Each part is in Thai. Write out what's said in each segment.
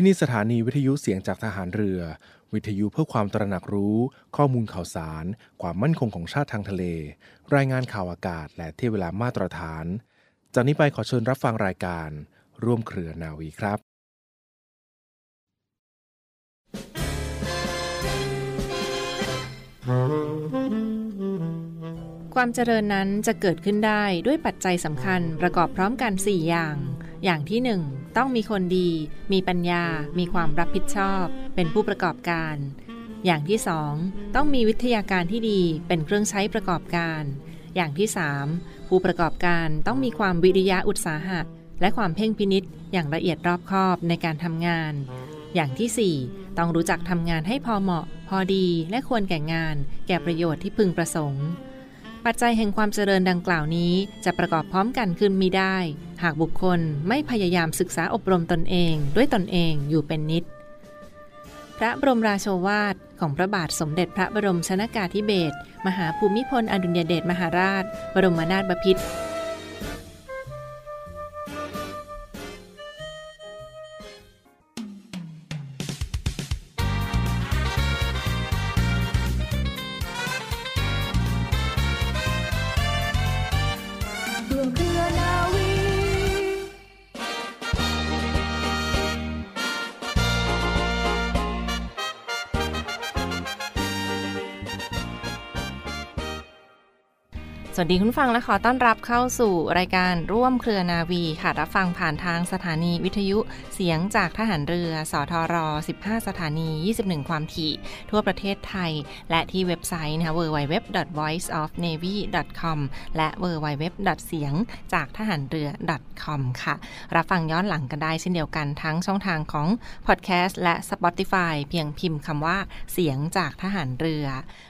ที่นี่สถานีวิทยุเสียงจากทหารเรือ วิทยุเพื่อความตระหนักรู้ ข้อมูลข่าวสาร ความมั่นคงของชาติทางทะเล รายงานข่าวอากาศ และเที่ยเวลามาตรฐาน จากนี้ไปขอเชิญรับฟังรายการ ร่วมเครือนาวีครับความเจริญนั้นจะเกิดขึ้นได้ด้วยปัจจัยสำคัญประกอบพร้อมกัน 4 อย่าง อย่างที่ 1 ต้องมีคนดี มีปัญญา มีความรับผิดชอบ เป็นผู้ประกอบการ อย่างที่ 2 ต้องมีวิทยาการที่ดีเป็นเครื่องใช้ประกอบการ อย่างที่ 3 ผู้ประกอบการต้องมีความวิริยะอุตสาหะ และความเพ่งพินิษอย่างละเอียดรอบคอบในการทำงาน อย่างที่ 4 ต้องรู้จักทำงานให้พอเหมาะ พอดีและควรแก่งาน แก่ประโยชน์ที่พึงประสงค์ ปัจจัยแห่งความเจริญดังกล่าวนี้ จะประกอบพร้อมกันขึ้นมีได้ หากบุคคลไม่พยายามศึกษาอบรมตนเอง ด้วยตนเองอยู่เป็นนิด พระบรมราโชวาทของพระบาทสมเด็จพระบรมชนากาธิเบศรมหาภูมิพลอดุลยเดชมหาราช บรมนาถบพิตร วัสดีคุณฟังและขอต้อนรับเข้าสู่รายการร่วมเครือนาวีค่ะ รับฟังผ่านทางสถานีวิทยุเสียงจากทหารเรือ สทร 15 สถานี 21 ความถี่ ทั่วประเทศไทย และที่เว็บไซต์นะคะ www.voiceofnavy.com และ www. เสียงจากทหารเรือ .com ค่ะ รับฟังย้อนหลังกันได้เช่นเดียวกันทั้งช่องทางของ Podcast และ Spotify เพียงพิมพ์คำว่าเสียงจากทหารเรือ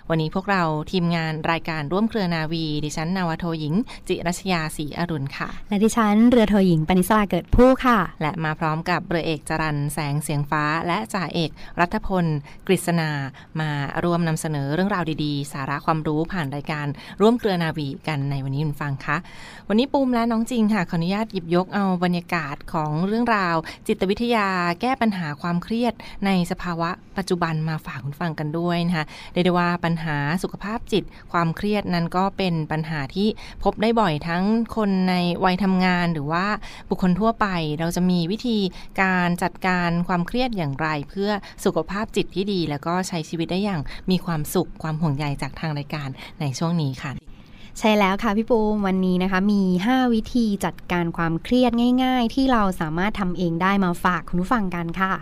วันนี้พวกเราทีมงานรายการร่วมเครือนาวีดิฉันนาวโทหญิง จิรัชยาศรีอรุณค่ะ และดิฉันเรือโทหญิงปณิสราเกิดผู้ค่ะ และมาพร้อมกับเรือเอกจรันแสงเสียงฟ้า และจ่าเอกรัฐพล กฤษณา มาร่วมนำเสนอเรื่องราวดีๆ สาระความรู้ผ่านรายการร่วมเครือนาวีกันในวันนี้คุณฟังคะ วันนี้ปูมและน้องจริงค่ะขออนุญาตหยิบยกเอาบรรยากาศของเรื่องราว จิตวิทยาแก้ปัญหาความเครียด ในสภาวะปัจจุบันมาฝากคุณฟังกันด้วยนะคะเรียกได้ว่าปัญหาสุขภาพจิตความเครียดนั้นก็เป็นปัญหาที่พบได้บ่อยทั้งคนในวัยทำงาน หรือว่าบุคคลทั่วไป เราจะมีวิธีการจัดการความเครียดอย่างไร เพื่อสุขภาพจิตที่ดี แล้วก็ใช้ชีวิตได้อย่างมีความสุขความห่วงใยจากทางรายการในช่วงนี้ค่ะใช่แล้วค่ะพี่ปูวันนี้นะคะมี 5 วิธีจัดการความเครียดง่าย ๆ ที่เราสามารถทำเองได้มาฝากคุณผู้ฟังกันค่ะ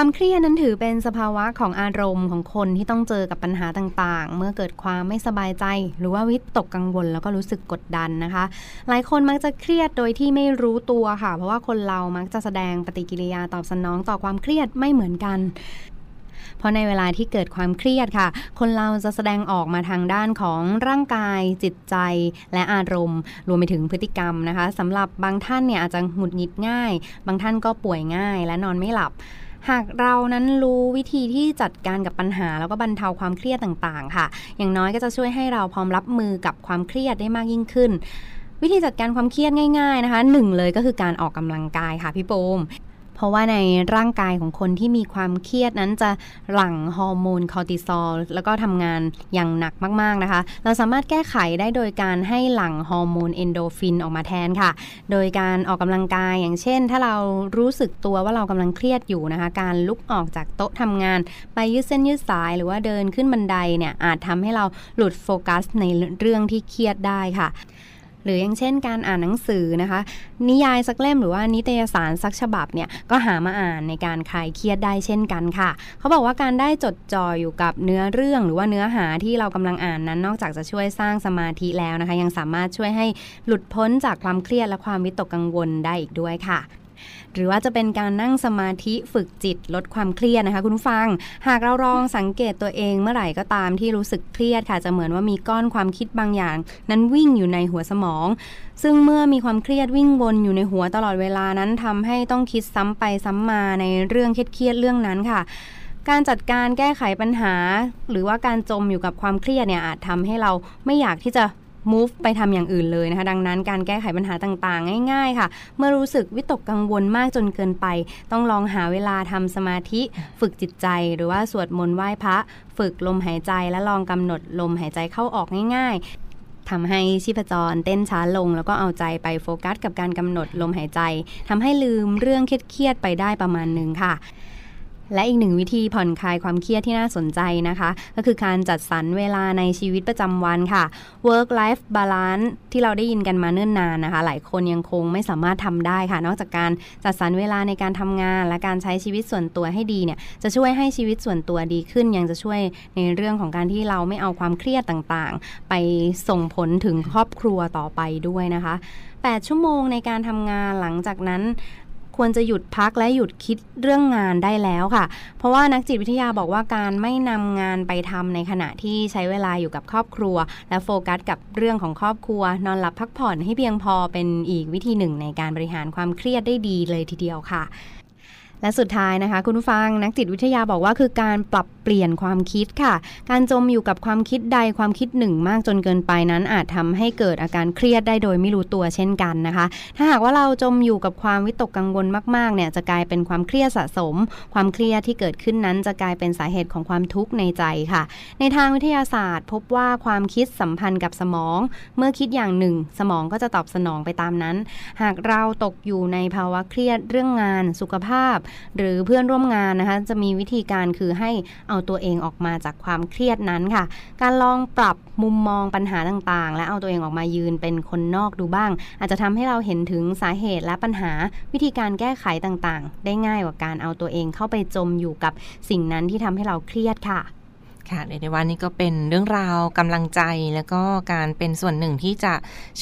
ความเครียดนั้นถือเป็นสภาวะของอารมณ์ของคนที่ต้องเจอกับปัญหาต่างๆ เมื่อเกิดความไม่สบายใจ หรือว่าวิตกกังวลแล้วก็รู้สึกกดดันนะคะ หลายคนมักจะเครียดโดยที่ไม่รู้ตัวค่ะ เพราะว่าคนเรามักจะแสดงปฏิกิริยาตอบสนองต่อความเครียดไม่เหมือนกันเพราะในเวลาที่เกิดความเครียดค่ะ คนเราจะแสดงออกมาทางด้านของร่างกาย จิตใจ และอารมณ์ รวมไปถึงพฤติกรรมนะคะสำหรับบางท่านเนี่ยอาจจะหงุดหงิดง่าย บางท่านก็ป่วยง่ายและนอนไม่หลับ หากเรานั้นรู้วิธีที่จัดการกับปัญหา แล้วก็บรรเทาความเครียดต่างๆ ค่ะ อย่างน้อยก็จะช่วยให้เราพร้อมรับมือกับความเครียดได้มากยิ่งขึ้น วิธีจัดการความเครียดง่าย ๆนะคะหนึ่งเลยก็คือการออกกำลังกายค่ะพี่โปม เพราะว่าในร่างกายของคนที่มีความเครียดนั้นจะหลั่งฮอร์โมนคอร์ติซอลแล้วก็ทำงานอย่างหนักมาก ๆ นะคะ เราสามารถแก้ไขได้โดยการให้หลั่งฮอร์โมนเอนดอร์ฟินออกมาแทนค่ะ โดยการออกกำลังกายอย่างเช่น ถ้าเรารู้สึกตัวว่าเรากำลังเครียดอยู่นะคะ การลุกออกจากโต๊ะทำงาน ไปยืดเส้นยืดสายหรือว่าเดินขึ้นบันไดเนี่ยอาจทำให้เราหลุดโฟกัสในเรื่องที่เครียดได้ค่ะ หรืออย่างเช่นการอ่านหนังสือนะคะ นิยายสักเล่มหรือว่านิตยสารสักฉบับเนี่ยก็หามาอ่านในการคลายเครียดได้เช่นกันค่ะ เขาบอกว่าการได้จดจ่ออยู่กับเนื้อเรื่องหรือว่าเนื้อหาที่เรากำลังอ่านนั้นนอกจากจะช่วยสร้างสมาธิแล้วนะคะ ยังสามารถช่วยให้หลุดพ้นจากความเครียดและความวิตกกังวลได้อีกด้วยค่ะ หรือว่าจะเป็นการนั่งสมาธิฝึกจิตลดความเครียดนะคะคุณผู้ฟัง หากเราลองสังเกตตัวเองเมื่อไหร่ก็ตามที่รู้สึกเครียดค่ะจะเหมือนว่ามีก้อนความคิดบางอย่าง นั้นวิ่งอยู่ในหัวสมอง ซึ่งเมื่อมีความเครียดวิ่งวนอยู่ในหัวตลอดเวลานั้นทำให้ต้องคิดซ้ำไปซ้ำมาในเรื่องเครียดๆเรื่องนั้นค่ะการจัดการแก้ไขปัญหา หรือว่าการจมอยู่กับความเครียดเนี่ยอาจทำให้เราไม่อยากที่จะ move ไปทำอย่างอื่นเลยนะคะ ดังนั้นการแก้ไขปัญหาต่างๆ ง่ายๆ ค่ะ เมื่อรู้สึกวิตกกังวลมากจนเกินไป ต้องลองหาเวลาทำสมาธิฝึกจิตใจ หรือว่าสวดมนต์ไหว้พระ ฝึกลมหายใจและลองกำหนดลมหายใจเข้าออกง่ายๆทำให้ชีพจรเต้นช้าลง แล้วก็เอาใจไปโฟกัสกับการกำหนดลมหายใจทำให้ลืมเรื่องเครียดๆไปได้ประมาณหนึ่งค่ะ และอีกหนึ่งวิธีผ่อนคลายความเครียดที่น่าสนใจนะคะ ก็คือการจัดสรรเวลาในชีวิตประจำวันค่ะ work life balance ที่เราได้ยินกันมาเนิ่นนานนะคะ หลายคนยังคงไม่สามารถทำได้ค่ะ นอกจากการจัดสรรเวลาในการทำงาน และการใช้ชีวิตส่วนตัวให้ดีเนี่ยจะช่วยให้ชีวิตส่วนตัวดีขึ้น ยังจะช่วยในเรื่องของการที่เราไม่เอาความเครียดต่างๆ ไปส่งผลถึงครอบครัวต่อไปด้วยนะคะ 8 ชั่วโมงในการทำงานหลังจากนั้น ควรจะหยุดพักและหยุดคิดเรื่องงานได้แล้วค่ะ เพราะว่านักจิตวิทยาบอกว่าการไม่นำงานไปทำในขณะที่ใช้เวลาอยู่กับครอบครัว และโฟกัสกับเรื่องของครอบครัว นอนหลับพักผ่อนให้เพียงพอเป็นอีกวิธีหนึ่งในการบริหารความเครียดได้ดีเลยทีเดียวค่ะ และสุดท้ายนะคะ คุณผู้ฟังนักจิตวิทยาบอกว่าคือการปรับเปลี่ยนความคิดค่ะ การจมอยู่กับความคิดใดความคิดหนึ่งมากจนเกินไปนั้น อาจทำให้เกิดอาการเครียดได้โดยไม่รู้ตัวเช่นกันนะคะ ถ้าหากว่าเราจมอยู่กับความวิตกกังวลมากๆเนี่ยจะกลายเป็นความเครียดสะสม ความเครียดที่เกิดขึ้นนั้น จะกลายเป็นสาเหตุของความทุกข์ในใจค่ะ ในทางวิทยาศาสตร์ พบว่าความคิดสัมพันธ์กับสมอง เมื่อคิดอย่างหนึ่ง สมองก็จะตอบสนองไปตามนั้น หากเราตกอยู่ในภาวะเครียดเรื่องงานสุขภาพหรือเพื่อนร่วมงานนะคะ จะมีวิธีการคือให้เอาตัวเองออกมาจากความเครียดนั้นค่ะ การลองปรับมุมมองปัญหาต่างๆ และเอาตัวเองออกมายืนเป็นคนนอกดูบ้าง อาจจะทำให้เราเห็นถึงสาเหตุและปัญหาวิธีการแก้ไขต่างๆ ได้ง่ายกว่าการเอาตัวเองเข้าไปจมอยู่กับสิ่งนั้นที่ทำให้เราเครียดค่ะ ค่ะเรียกได้ว่านี่ก็เป็นเรื่องราวกำลังใจแล้วก็การเป็นส่วนหนึ่งที่จะ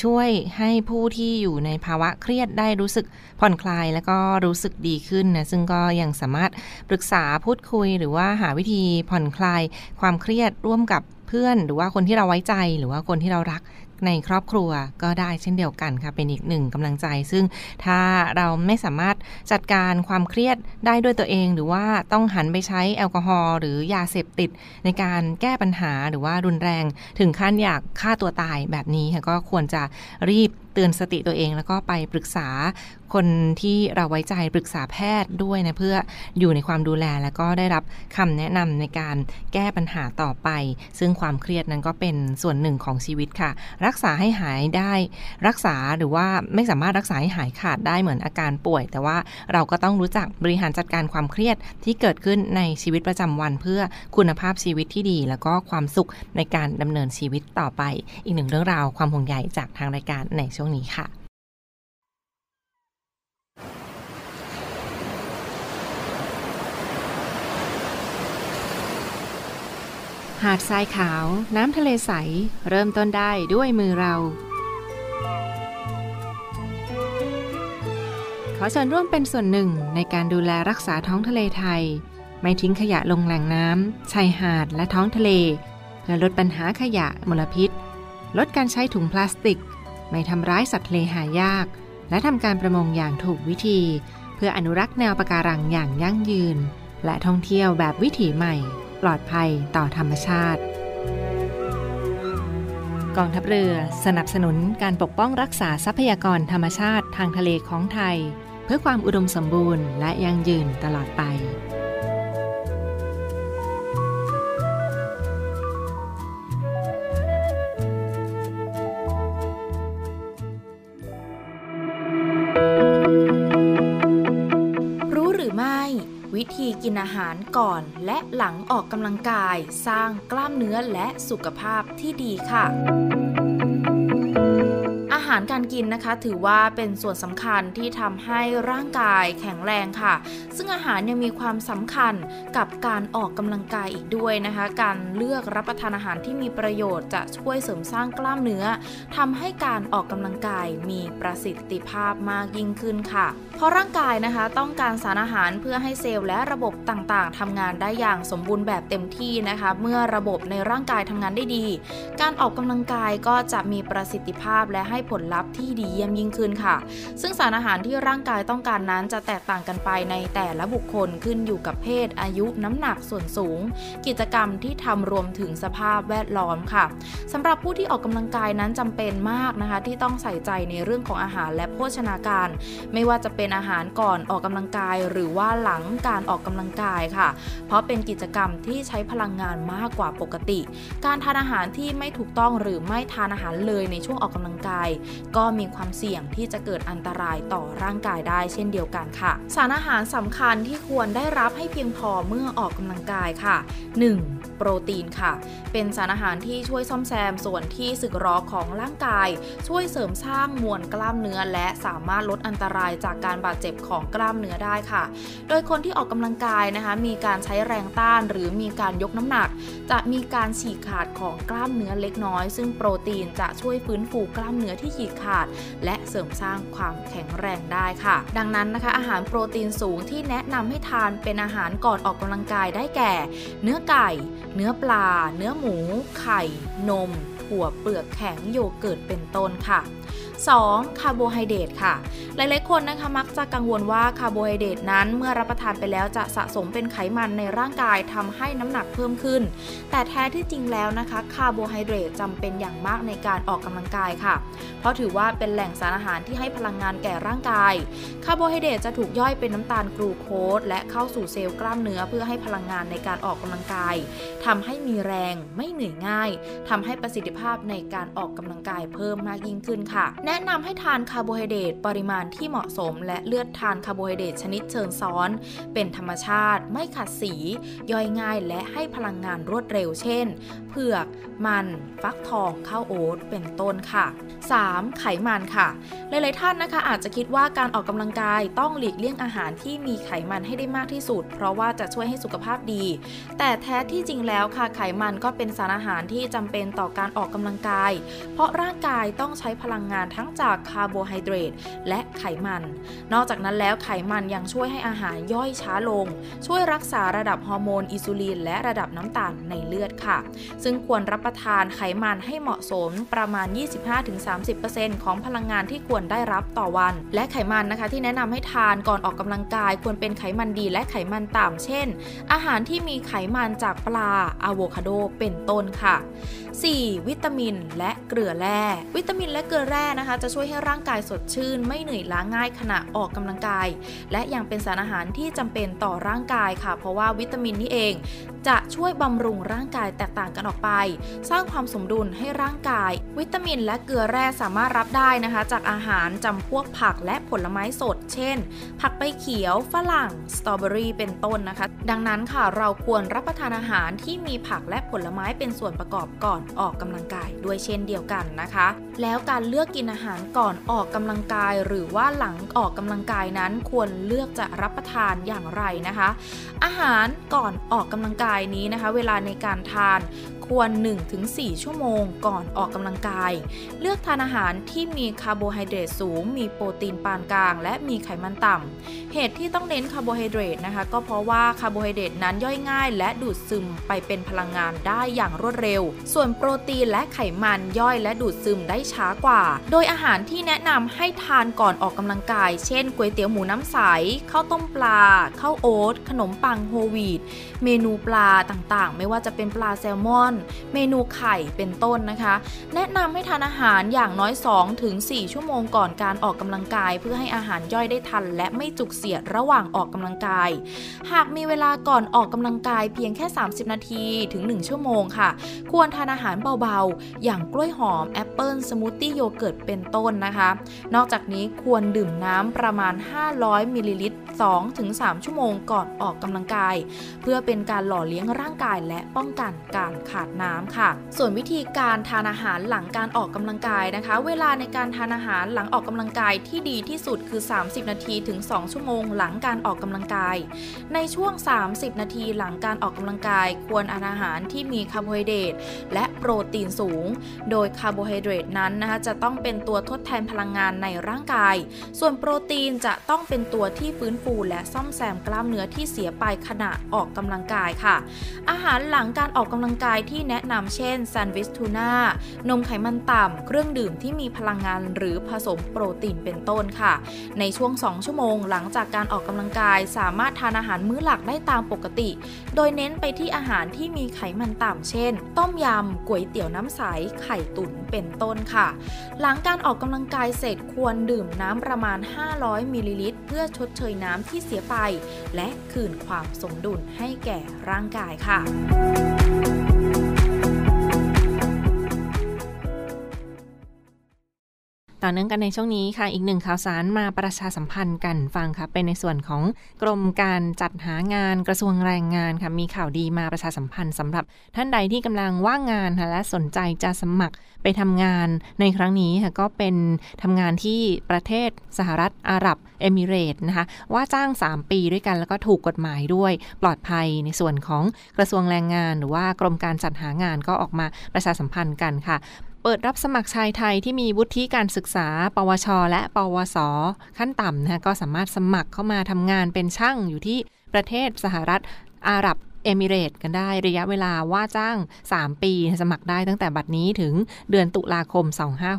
ช่วยให้ผู้ที่อยู่ในภาวะเครียดได้รู้สึกผ่อนคลาย แล้วก็รู้สึกดีขึ้นนะซึ่งก็ยังสามารถปรึกษาพูดคุย หรือว่าหาวิธีผ่อนคลายความเครียดร่วมกับเพื่อน หรือว่าคนที่เราไว้ใจหรือว่าคนที่เรารัก ในครอบครัวก็ได้เช่นเดียวกันค่ะเป็นอีกหนึ่งกำลังใจ ซึ่งถ้าเราไม่สามารถจัดการความเครียดได้ด้วยตัวเอง หรือว่าต้องหันไปใช้แอลกอฮอล์หรือยาเสพติด ในการแก้ปัญหาหรือว่ารุนแรง ถึงขั้นอยากฆ่าตัวตายแบบนี้ค่ะก็ควรจะรีบ เตือนสติตัวเองแล้วก็ไปปรึกษาคนที่เราไว้ใจปรึกษาแพทย์ด้วยนะเพื่ออยู่ในความดูแลแล้วก็ได้รับคำแนะนำในการแก้ปัญหาต่อไป ซึ่งความเครียดนั้นก็เป็นส่วนหนึ่งของชีวิตค่ะ รักษาให้หายได้ รักษาหรือว่าไม่สามารถรักษาให้หายขาดได้เหมือนอาการป่วย แต่ว่าเราก็ต้องรู้จักบริหารจัดการความเครียดที่เกิดขึ้นในชีวิตประจำวัน เพื่อคุณภาพชีวิตที่ดี แล้วก็ความสุขในการดำเนินชีวิตต่อไป อีกหนึ่งเรื่องราวความห่วงใยจากทางรายการในช่วงนี้ค่ะหาดทรายขาว น้ำทะเลใส เริ่มต้นได้ด้วยมือเรา ขอเชิญร่วมเป็นส่วนหนึ่งในการดูแลรักษาท้องทะเลไทย ไม่ทิ้งขยะลงแหล่งน้ำชายหาดและท้องทะเล เพื่อลดปัญหาขยะมลพิษ ลดการใช้ถุงพลาสติก ไม่ทำร้ายสัตว์ทะเลหายาก และทำการประมงอย่างถูกวิธี เพื่ออนุรักษ์แนวปะการังอย่างยั่งยืน และท่องเที่ยวแบบวิถีใหม่ ปลอดภัยต่อธรรมชาติ กองทัพเรือ สนับสนุนการปกป้องรักษาทรัพยากรธรรมชาติทางทะเลของไทย เพื่อความอุดมสมบูรณ์และยั่งยืนตลอดไป ก่อนและหลังออกกำลังกาย สร้างกล้ามเนื้อและสุขภาพที่ดีค่ะ หารการกินนะคะ ถือว่าเป็นส่วนสำคัญที่ทำให้ร่างกายแข็งแรงค่ะ ซึ่งอาหารยังมีความสำคัญกับการออกกำลังกายอีกด้วยนะคะ การเลือกรับประทานอาหารที่มีประโยชน์จะช่วยเสริมสร้างกล้ามเนื้อทำให้การออกกำลังกายมีประสิทธิภาพมากยิ่งขึ้นค่ะ เพราะร่างกายนะคะต้องการสารอาหารเพื่อให้เซลล์และระบบต่างๆทำงานได้อย่างสมบูรณ์แบบเต็มที่นะคะ เมื่อระบบในร่างกายทำงานได้ดี การออกกำลังกายก็จะมีประสิทธิภาพและให้ผลลลัพธ์ที่ดีเยี่ยมยิ่งขึ้นค่ะ ซึ่งสารอาหารที่ร่างกายต้องการนั้นจะแตกต่างกันไปในแต่ละบุคคลขึ้นอยู่กับเพศ อายุน้ำหนักส่วนสูง กิจกรรมที่ทำรวมถึงสภาพแวดล้อมค่ะสำหรับผู้ที่ออกกำลังกายนั้นจำเป็นมากนะคะ ที่ต้องใส่ใจในเรื่องของอาหารและโภชนาการ ไม่ว่าจะเป็นอาหารก่อนออกกำลังกาย หรือว่าหลังการออกกำลังกายค่ะ เพราะเป็นกิจกรรมที่ใช้พลังงานมากกว่าปกติ การทานอาหารที่ไม่ถูกต้องหรือไม่ทานอาหารเลยในช่วงออกกำลังกายก็มีความเสี่ยงที่จะเกิดอันตรายต่อร่างกายได้เช่นเดียวกันค่ะ สารอาหารสำคัญที่ควรได้รับให้เพียงพอเมื่อออกกำลังกายค่ะ 1. โปรตีนค่ะ เป็นสารอาหารที่ช่วยซ่อมแซมส่วนที่สึกหรอของร่างกาย ช่วยเสริมสร้างมวลกล้ามเนื้อ และสามารถลดอันตรายจากการบาดเจ็บของกล้ามเนื้อได้ค่ะ โดยคนที่ออกกำลังกายนะคะ มีการใช้แรงต้านหรือมีการยกน้ำหนัก จะมีการฉีกขาดของกล้ามเนื้อเล็กน้อย ซึ่งโปรตีนจะช่วยฟื้นฟูกล้ามเนื้อที่ฉีกขาด และเสริมสร้างความแข็งแรงได้ค่ะ ดังนั้นนะคะ อาหารโปรตีนสูงที่แนะนำให้ทานเป็นอาหารก่อนออกกำลังกายได้แก่ เนื้อไก่ เนื้อปลา เนื้อหมู ไข่ นม ถั่วเปลือกแข็งโยเกิร์ตเป็นต้นค่ะ 2. คาร์โบไฮเดรตค่ะ หลายๆคนนะคะมักจะกังวลว่าคาร์โบไฮเดรตนั้นเมื่อรับประทานไปแล้วจะสะสมเป็นไขมันในร่างกายทำให้น้ำหนักเพิ่มขึ้น แต่แท้ที่จริงแล้วนะคะคาร์โบไฮเดรตจำเป็นอย่างมากในการออกกำลังกายค่ะ เพราะถือว่าเป็นแหล่งสารอาหารที่ให้พลังงานแก่ร่างกาย คาร์โบไฮเดรตจะถูกย่อยเป็นน้ำตาลกลูโคสและเข้าสู่เซลล์กล้ามเนื้อเพื่อให้พลังงานในการออกกำลังกายทำให้มีแรงไม่เหนื่อยง่ายทำให้ประสิทธิภาพในการออกกำลังกายเพิ่มมากยิ่งขึ้นค่ะแนะนำให้ทานคาร์โบไฮเดรตปริมาณที่เหมาะสม และเลือกทานคาร์โบไฮเดรตชนิดเชิงซ้อน เป็นธรรมชาติ ไม่ขัดสี ย่อยง่ายและให้พลังงานรวดเร็ว เช่น เผือก มัน ฟักทอง ข้าวโอ๊ต เป็นต้นค่ะ 3. ไขมันค่ะ หลายๆท่านนะคะ อาจจะคิดว่าการออกกำลังกายต้องหลีกเลี่ยงอาหารที่มีไขมันให้ได้มากที่สุด เพราะว่าจะช่วยให้สุขภาพดี แต่แท้ที่จริงแล้วค่ะ ไขมันก็เป็นสารอาหารที่จำเป็นต่อการออกกำลังกาย เพราะร่างกายต้องใช้พลังงานทั้งจากคาร์โบไฮเดรตและไขมัน นอกจากนั้นแล้วไขมันยังช่วยให้อาหารย่อยช้าลง ช่วยรักษาระดับฮอร์โมนอิซูลินและระดับน้ำตาลในเลือดค่ะ ซึ่งควรรับประทานไขมันให้เหมาะสมประมาณ 25-30%ของพลังงานที่ควรได้รับต่อวัน และไขมันนะคะที่แนะนำให้ทานก่อนออกกำลังกายควรเป็นไขมันดีและไขมันต่ำเช่น อาหารที่มีไขมันจากปลาอะโวคาโดเป็นต้นค่ะ 4. วิตามินและเกลือแร่ วิตามินและเกลือแร่นะคะจะช่วยให้ร่างกายสดชื่น ไม่เหนื่อยล้าง่ายขณะออกกำลังกาย และยังเป็นสารอาหารที่จำเป็นต่อร่างกายค่ะ เพราะว่าวิตามินนี่เอง จะช่วยบำรุงร่างกายแตกต่างกันออกไป สร้างความสมดุลให้ร่างกาย วิตามินและเกลือแร่สามารถรับได้นะคะ จากอาหารจำพวกผักและผลไม้สด เช่น ผักใบเขียวฝรั่งสตรอเบอรี่เป็นต้นนะคะ ดังนั้นค่ะเราควรรับประทานอาหารที่มีผักและผลไม้เป็นส่วนประกอบก่อนออกกำลังกายด้วยเช่นเดียวกันนะคะ แล้วการเลือกกินอาหารก่อนออกกำลังกาย หรือว่าหลังออกกำลังกายนั้นควรเลือกจะรับประทานอย่างไรนะคะ อาหารก่อนออกกำลังกายนี้นะคะ เวลาในการทาน ควร 1-4 ชั่วโมงก่อนออกกำลังกาย เลือกทานอาหารที่มีคาร์โบไฮเดรตสูง มีโปรตีนปานกลาง และมีไขมันต่ำ เหตุที่ต้องเน้นคาร์โบไฮเดรตนะคะ ก็เพราะว่าคาร์โบไฮเดรตนั้นย่อยง่าย และดูดซึมไปเป็นพลังงานได้อย่างรวดเร็ว ส่วนโปรตีนและไขมันย่อยและดูดซึมได้ช้ากว่า โดยอาหารที่แนะนำให้ทานก่อนออกกำลังกาย เช่นก๋วยเตี๋ยวหมูน้ำใสข้าวต้มปลาข้าวโอ๊ตขนมปังโฮวีตเมนูปลาต่างๆ ไม่ว่าจะเป็นปลาแซลมอนเมนูไข่เป็นต้นนะคะ แนะนำให้ทานอาหารอย่างน้อย2ถึง4ชั่วโมงก่อนการออกกำลังกาย เพื่อให้อาหารย่อยได้ทัน และไม่จุกเสียดระหว่างออกกำลังกาย หากมีเวลาก่อนออกกำลังกายเพียงแค่ 30 นาทีถึง 1 ชั่วโมงค่ะ ควรทานอาหารเบาๆ อย่างกล้วยหอมแอปเปิลสมูทตี้โยเกิร์ตเป็นต้นนะคะ นอกจากนี้ควรดื่มน้ำประมาณ 500มิลลิลิตร2-3 ชั่วโมงก่อนออกกำลังกาย เพื่อเป็นการหล่อเลี้ยงร่างกายและป้องกันการขาดน้ำค่ะ ส่วนวิธีการทานอาหารหลังการออกกำลังกายนะคะ เวลาในการทานอาหารหลังออกกำลังกายที่ดีที่สุดคือ 30 นาทีถึง 2 ชั่วโมงหลังการออกกำลังกาย ในช่วง 30 นาทีหลังการออกกำลังกาย ควรทานอาหารที่มีคาร์โบไฮเดรตและโปรตีนสูง โดยคาร์โบไฮเดรตนั้นนะคะจะต้องเป็นตัวทดแทนพลังงานในร่างกาย ส่วนโปรตีนจะต้องเป็นตัวที่ฟื้นฟูและซ่อมแซมกล้ามเนื้อที่เสียไปขณะออกกำลังกายค่ะ อาหารหลังการออกกำลังกายที่ที่แนะนำเช่นแซนด์วิชทูน่านมไขมันต่ำ เครื่องดื่มที่มีพลังงานหรือผสมโปรตีนเป็นต้นค่ะ ในช่วง 2 ชั่วโมงหลังจากการออกกำลังกายสามารถทานอาหารมื้อหลักได้ตามปกติ โดยเน้นไปที่อาหารที่มีไขมันต่ำเช่น ต้มยำก๋วยเตี๋ยวน้ำใส ไข่ตุ๋นเป็นต้นค่ะ หลังการออกกำลังกายเสร็จควรดื่มน้ำประมาณ 500มิลลิลิตรเพื่อชดเชยน้ำที่เสียไป และคืนความสมดุลให้แก่ร่างกายค่ะ ต่อเนื่องกันในช่วงนี้ค่ะ อีกหนึ่งข่าวสารมาประชาสัมพันธ์กันฟังค่ะ เป็นในส่วนของกรมการจัดหางานกระทรวงแรงงานค่ะ มีข่าวดีมาประชาสัมพันธ์สำหรับท่านใดที่กำลังว่างงานค่ะและสนใจจะสมัครไปทำงานในครั้งนี้ค่ะ ก็เป็นทำงานที่ประเทศสหรัฐอาหรับเอมิเรตนะคะ ว่าจ้าง 3 ปีด้วยกันแล้วก็ถูกกฎหมายด้วยปลอดภัยในส่วนของกระทรวงแรงงาน หรือว่ากรมการจัดหางานก็ออกมาประชาสัมพันธ์กันค่ะ เปิดรับสมัครชายไทยที่มีวุฒิการศึกษา ปวช และ ปวส ขั้นต่ำนะคะก็สามารถสมัครเข้ามาทำงานเป็นช่างอยู่ที่ประเทศสหรัฐอาหรับ เอมิเรตกันได้ระยะเวลาว่าจ้าง 3 ปีสมัครได้ตั้งแต่บัดนี้ถึงเดือนตุลาคม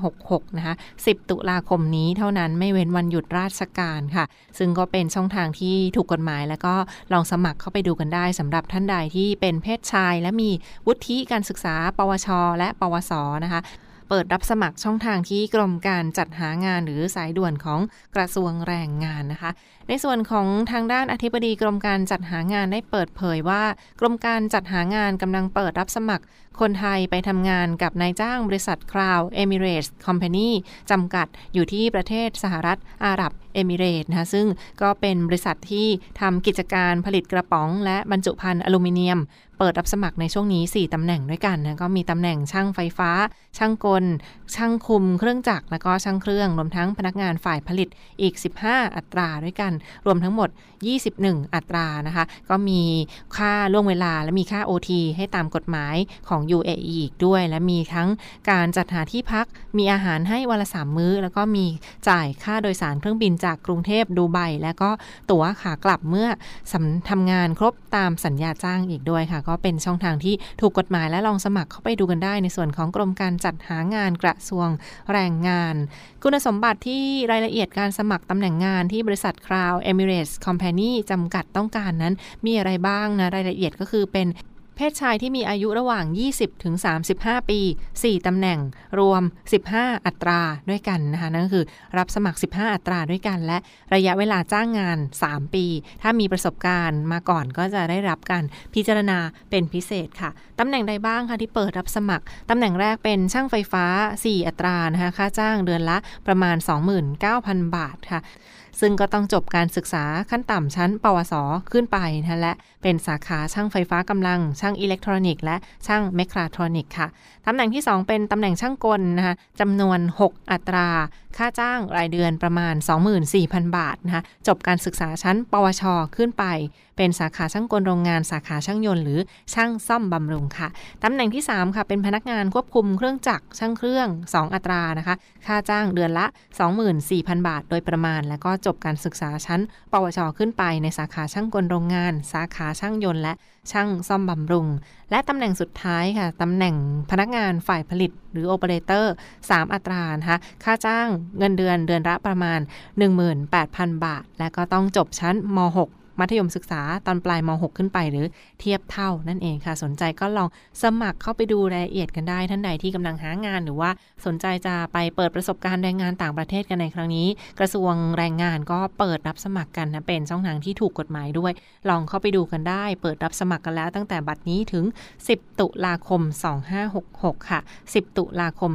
2566 นะคะ 10 ตุลาคมนี้เท่านั้นไม่เว้นวันหยุดราชการค่ะ ซึ่งก็เป็นช่องทางที่ถูกกฎหมาย แล้วก็ลองสมัครเข้าไปดูกันได้สำหรับท่านใดที่เป็นเพศชาย และมีวุฒิการศึกษา ปวช และปวสนะคะ เปิดรับสมัครช่องทางที่กรมการจัดหางานหรือสายด่วนของกระทรวงแรงงานนะคะ ในส่วนของทางด้านอธิบดีกรมการจัดหางานได้เปิดเผยว่า กรมการจัดหางานกำลังเปิดรับสมัคร คนไทยไปทำงานกับนายจ้างบริษัทคราวเอมิเรตส์คอมพานีจำกัดอยู่ที่ประเทศสหรัฐอาหรับเอมิเรตส์นะคะซึ่งก็เป็นบริษัทที่ทำกิจการผลิตกระป๋อง และบรรจุภัณฑ์อลูมิเนียม เปิดรับสมัครในช่วงนี้ 4 ตำแหน่งด้วยกันนะก็มีตำแหน่งช่างไฟฟ้า ช่างกล ช่างคุมเครื่องจักรและก็ช่างเครื่องรวมทั้งพนักงานฝ่ายผลิตอีก 15 อัตราด้วยกัน รวมทั้งหมด 21 อัตรานะคะ ก็มีค่าล่วงเวลาและมีค่า OT ให้ตามกฎหมายของ UAE อีกด้วย และมีทั้งการจัดหาที่พักมีอาหารให้วันละสามมื้อ แล้วก็มีจ่ายค่าโดยสารเครื่องบินจากกรุงเทพดูไบและก็ตั๋วขากลับเมื่อสำทำงานครบตามสัญญาจ้างอีกด้วยค่ะก็เป็นช่องทางที่ถูกกฎหมายและลองสมัครเข้าไปดูกันได้ในส่วนของกรมการจัดหางานกระทรวงแรงงาน คุณสมบัติที่รายละเอียดการสมัครตำแหน่งงานที่บริษัทคราวเอมิเรตส์คอมพานีจำกัดต้องการนั้น มีอะไรบ้างนะรายละเอียดก็คือเป็น เพศชายที่มีอายุระหว่าง 20 ถึง 35 ปี 4 ตำแหน่ง รวม 15 อัตราด้วยกันนะคะนั่นคือรับสมัคร 15 อัตราด้วยกันและระยะเวลาจ้างงาน 3 ปี ถ้ามีประสบการณ์มาก่อนก็จะได้รับการพิจารณาเป็นพิเศษค่ะ ตำแหน่งใดบ้างคะที่เปิดรับสมัคร ตำแหน่งแรกเป็นช่างไฟฟ้า 4 อัตรานะคะค่าจ้างเดือนละประมาณ 29,000 บาทค่ะ ซึ่งก็ต้องจบการศึกษาขั้นต่ำชั้น ปวส ขึ้นไปนะและเป็นสาขาช่างไฟฟ้ากำลัง ช่างอิเล็กทรอนิกส์และช่างเมคาทรอนิกส์ค่ะตำแหน่งที่ 2 เป็นตำแหน่งช่างกลนะคะจำนวน 6 อัตรา ค่าจ้างรายเดือนประมาณ 24,000 บาทนะคะจบการศึกษาชั้น ปวช ขึ้นไป เป็นสาขาช่างกลโรงงานสาขาช่างยนต์หรือช่างซ่อมบำรุงค่ะตำแหน่งที่ 3 ค่ะ เป็นพนักงานควบคุมเครื่องจักรช่างเครื่อง 2 อัตรานะคะ ค่าจ้างเดือนละ 24,000 บาท โดยประมาณแล้วก็จจบการศึกษาชั้น ปวช ขึ้นไปในสาขาช่างกลโรงงาน สาขาช่างยนต์และช่างซ่อมบำรุง และตำแหน่งสุดท้ายค่ะตำแหน่งพนักงานฝ่ายผลิตหรือโอเปอเรเตอร์ 3 อัตรานะคะค่าจ้างเงินเดือนเดือนละประมาณ 18,000 บาท และก็ต้องจบชั้นม .6 มัธยมศึกษาตอนปลายม .6 ขึ้นไปหรือเทียบเท่านั่นเองค่ะ สนใจก็ลองสมัครเข้าไปดูรายละเอียดกันได้ท่านใดที่กำลังหางานหรือว่าสนใจจะไปเปิดประสบการณ์แรงงานต่างประเทศกันในครั้งนี้ กระทรวงแรงงานก็เปิดรับสมัครกันนะเป็นช่องทางที่ถูกกฎหมายด้วย ลองเข้าไปดูกันได้ เปิดรับสมัครกันแล้วตั้งแต่บัดนี้ถึง 10 ตุลาคม 2566 ค่ะ 10 ตุลาคม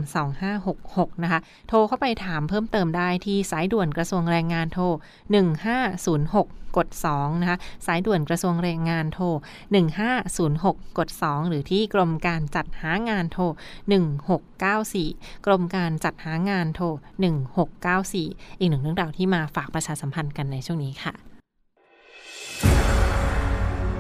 2566 นะคะ โทรเข้าไปถามเพิ่มเติมได้ที่สายด่วนกระทรวงแรงงานโทร 1506 กด2นะคะสายด่วนกระทรวงแรงงานโทร 1506 กด 2 หรือที่กรมการจัดหางานโทร 1694 กรมการจัดหางานโทร 1694 อีกหนึ่งเรื่องราวที่มาฝากประชาสัมพันธ์กันในช่วงนี้ค่ะ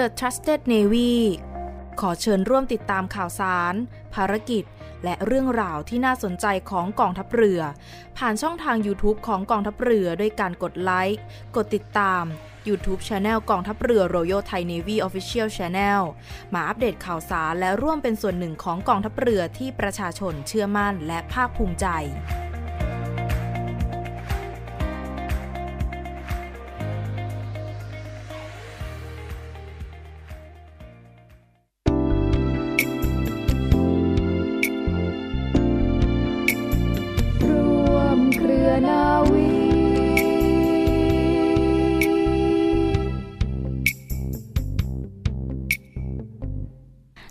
The Trusted Navy ขอเชิญร่วมติดตามข่าวสาร ภารกิจ และเรื่องราวที่น่าสนใจของกองทัพเรือ ผ่านช่องทาง YouTube ของกองทัพเรือด้วยการกดไลค์ กดติดตาม YouTube Channel กองทัพเรือ Royal Thai Navy Official Channel มาอัปเดตข่าวสารและร่วมเป็นส่วนหนึ่งของกองทัพเรือที่ประชาชนเชื่อมั่นและภาคภูมิใจ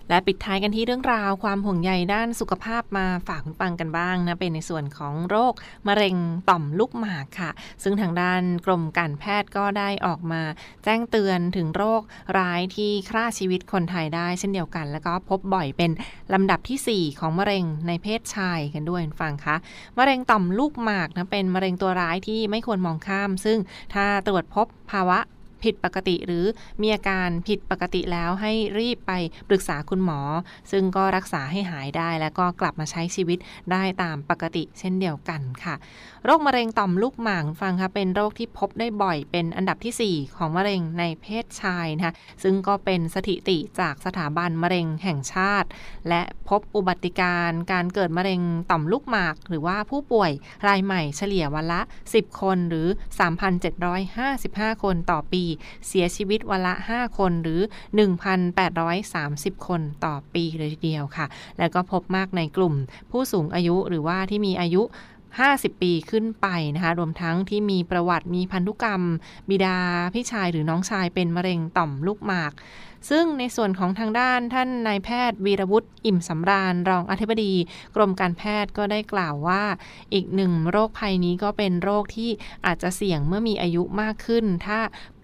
และปิดท้ายกันที่เรื่องราวความห่วงใยด้านสุขภาพมาฝากคุณปังกันบ้างนะเป็นในส่วนของโรคมะเร็งต่อมลูกหมากค่ะ ซึ่งทางด้านกรมการแพทย์ก็ได้ออกมาแจ้งเตือนถึงโรคร้ายที่ฆ่าชีวิตคนไทยได้เช่นเดียวกัน แล้วก็พบบ่อยเป็นลำดับทีสี่4 ของมะเร็งในเพศชายกันด้วยฟังคะมะเร็งต่อมลูกหมากนะเป็นมะเร็งตัวร้ายที่ไม่ควรมองข้าม ซึ่งถ้าตรวจพบภาวะ ผิดปกติ หรือมีอาการผิดปกติแล้วให้รีบไปปรึกษาคุณหมอ ซึ่งก็รักษาให้หายได้ แล้วก็กลับมาใช้ชีวิตได้ตามปกติเช่นเดียวกันค่ะ โรคมะเร็งต่อมลูกหมากฟังค่ะเป็นโรคที่พบได้บ่อยเป็นอันดับทีสี่4 ของมะเร็งในเพศชายนะคะซึ่งก็เป็นสถิติจากสถาบันมะเร็งแห่งชาติ และพบอุบัติการณ์การเกิดมะเร็งต่อมลูกหมาก หรือว่าผู้ป่วยรายใหม่เฉลี่ยวันละ 10 คนหรือ 3,755 คนต่อปีเสียชีวิตวันละ 5 คนหรือ 1,830 คนต่อปีเลยทีเดียวค่ะ แล้วก็พบมากในกลุ่มผู้สูงอายุหรือว่าที่มีอายุ50 ปีขึ้นไปนะคะ รวมทั้งที่มีประวัติมีพันธุกรรม บิดาพี่ชายหรือน้องชายเป็นมะเร็งต่อมลูกหมาก ซึ่งในส่วนของทางด้านท่านนายแพทย์วีรวุฒิอิ่มสำราญ รองอธิบดี กรมการแพทย์ก็ได้กล่าวว่า อีกหนึ่งโรคภัยนี้ก็เป็นโรคที่อาจจะเสี่ยงเมื่อมีอายุมากขึ้น ถ้า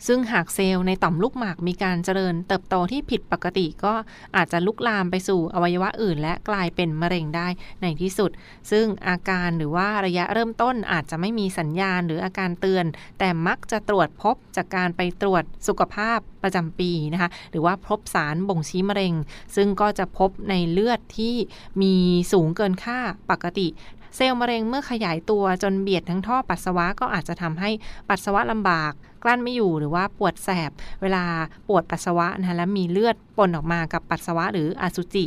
ซึ่งหากเซลล์ในต่อมลูกหมากมีการเจริญเติบโตที่ผิดปกติก็อาจจะลุกลามไปสู่อวัยวะอื่น และกลายเป็นมะเร็งได้ในที่สุด ซึ่งอาการหรือว่าระยะเริ่มต้นอาจจะไม่มีสัญญาณหรืออาการเตือน แต่มักจะตรวจพบจากการไปตรวจสุขภาพประจำปีนะคะ หรือว่าพบสารบ่งชี้มะเร็ง ซึ่งก็จะพบในเลือดที่มีสูงเกินค่าปกติเซลล์มะเร็งเมื่อขยายตัวจนเบียดทั้งท่อปัสสาวะก็อาจจะทำให้ปัสสาวะลำบาก กลั้นไม่อยู่หรือว่าปวดแสบเวลาปวดปัสสาวะนะคะและมีเลือดปนออกมากับปัสสาวะหรืออสุจิ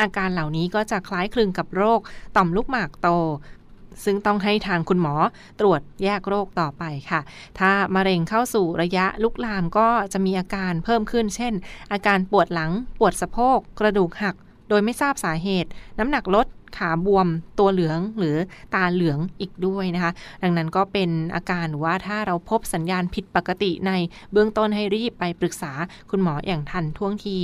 อาการเหล่านี้ก็จะคล้ายคลึงกับโรคต่อมลูกหมากโตซึ่งต้องให้ทางคุณหมอตรวจแยกโรคต่อไปค่ะ ถ้ามะเร็งเข้าสู่ระยะลุกลามก็จะมีอาการเพิ่มขึ้น เช่น อาการปวดหลัง ปวดสะโพก กระดูกหัก โดยไม่ทราบสาเหตุ น้ำหนักลด ขาบวมตัวเหลืองหรือตาเหลืองอีกด้วยนะคะ ดังนั้นก็เป็นอาการหรือว่าถ้าเราพบสัญญาณผิดปกติในเบื้องต้นให้รีบไปปรึกษาคุณหมออย่างทันท่วงที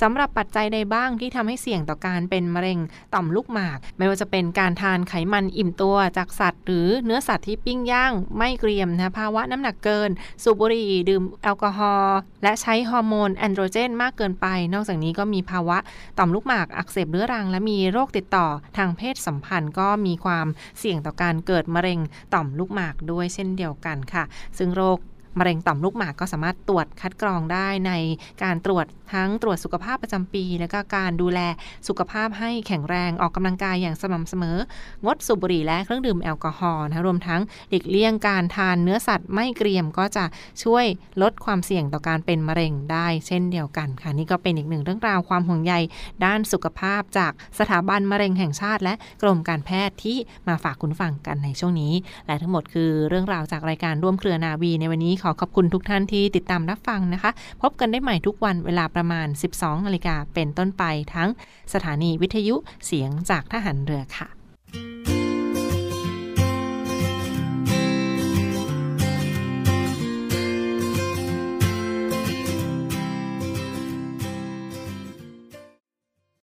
สำหรับปัจจัยใดบ้างที่ทำให้เสี่ยงต่อการเป็นมะเร็งต่อมลูกหมาก ไม่ว่าจะเป็นการทานไขมันอิ่มตัวจากสัตว์ หรือเนื้อสัตว์ที่ปิ้งย่างไม่เกรียมนะภาวะน้ำหนักเกิน สูบบุหรี่ดื่มแอลกอฮอล์และใช้ฮอร์โมนแอนโดรเจนมากเกินไป นอกจากนี้ก็มีภาวะต่อมลูกหมากอักเสบเรื้อรัง และมีโรคติดต่อทางเพศสัมพันธ์ก็มีความเสี่ยงต่อการเกิดมะเร็งต่อมลูกหมากด้วยเช่นเดียวกันค่ะ ซึ่งโรค มะเร็งต่อมลูกหมากก็สามารถตรวจคัดกรองได้ในการตรวจทั้งตรวจสุขภาพประจำปี และก็การดูแลสุขภาพให้แข็งแรงออกกำลังกายอย่างสม่ำเสมอ งดสูบบุหรี่และเครื่องดื่มแอลกอฮอล์นะรวมทั้งหลีกเลี่ยงการทานเนื้อสัตว์ไม่เกรียมก็จะช่วยลดความเสี่ยงต่อการเป็นมะเร็งได้ เช่นเดียวกันค่ะนี่ก็เป็นอีกหนึ่งเรื่องราวความห่วงใยด้านสุขภาพจากสถาบันมะเร็งแห่งชาติ และกรมการแพทย์ที่มาฝากคุณฟังกันในช่วงนี้ และทั้งหมดคือเรื่องราวจากรายการร่วมเครือนาวีในวันนี้ขอขอบคุณทุกท่านที่ติดตามรับฟังนะคะ พบกันได้ใหม่ทุกวันเวลาประมาณ 12นาฬิกาเป็นต้นไปทั้งสถานีวิทยุเสียงจากทหารเรือค่ะ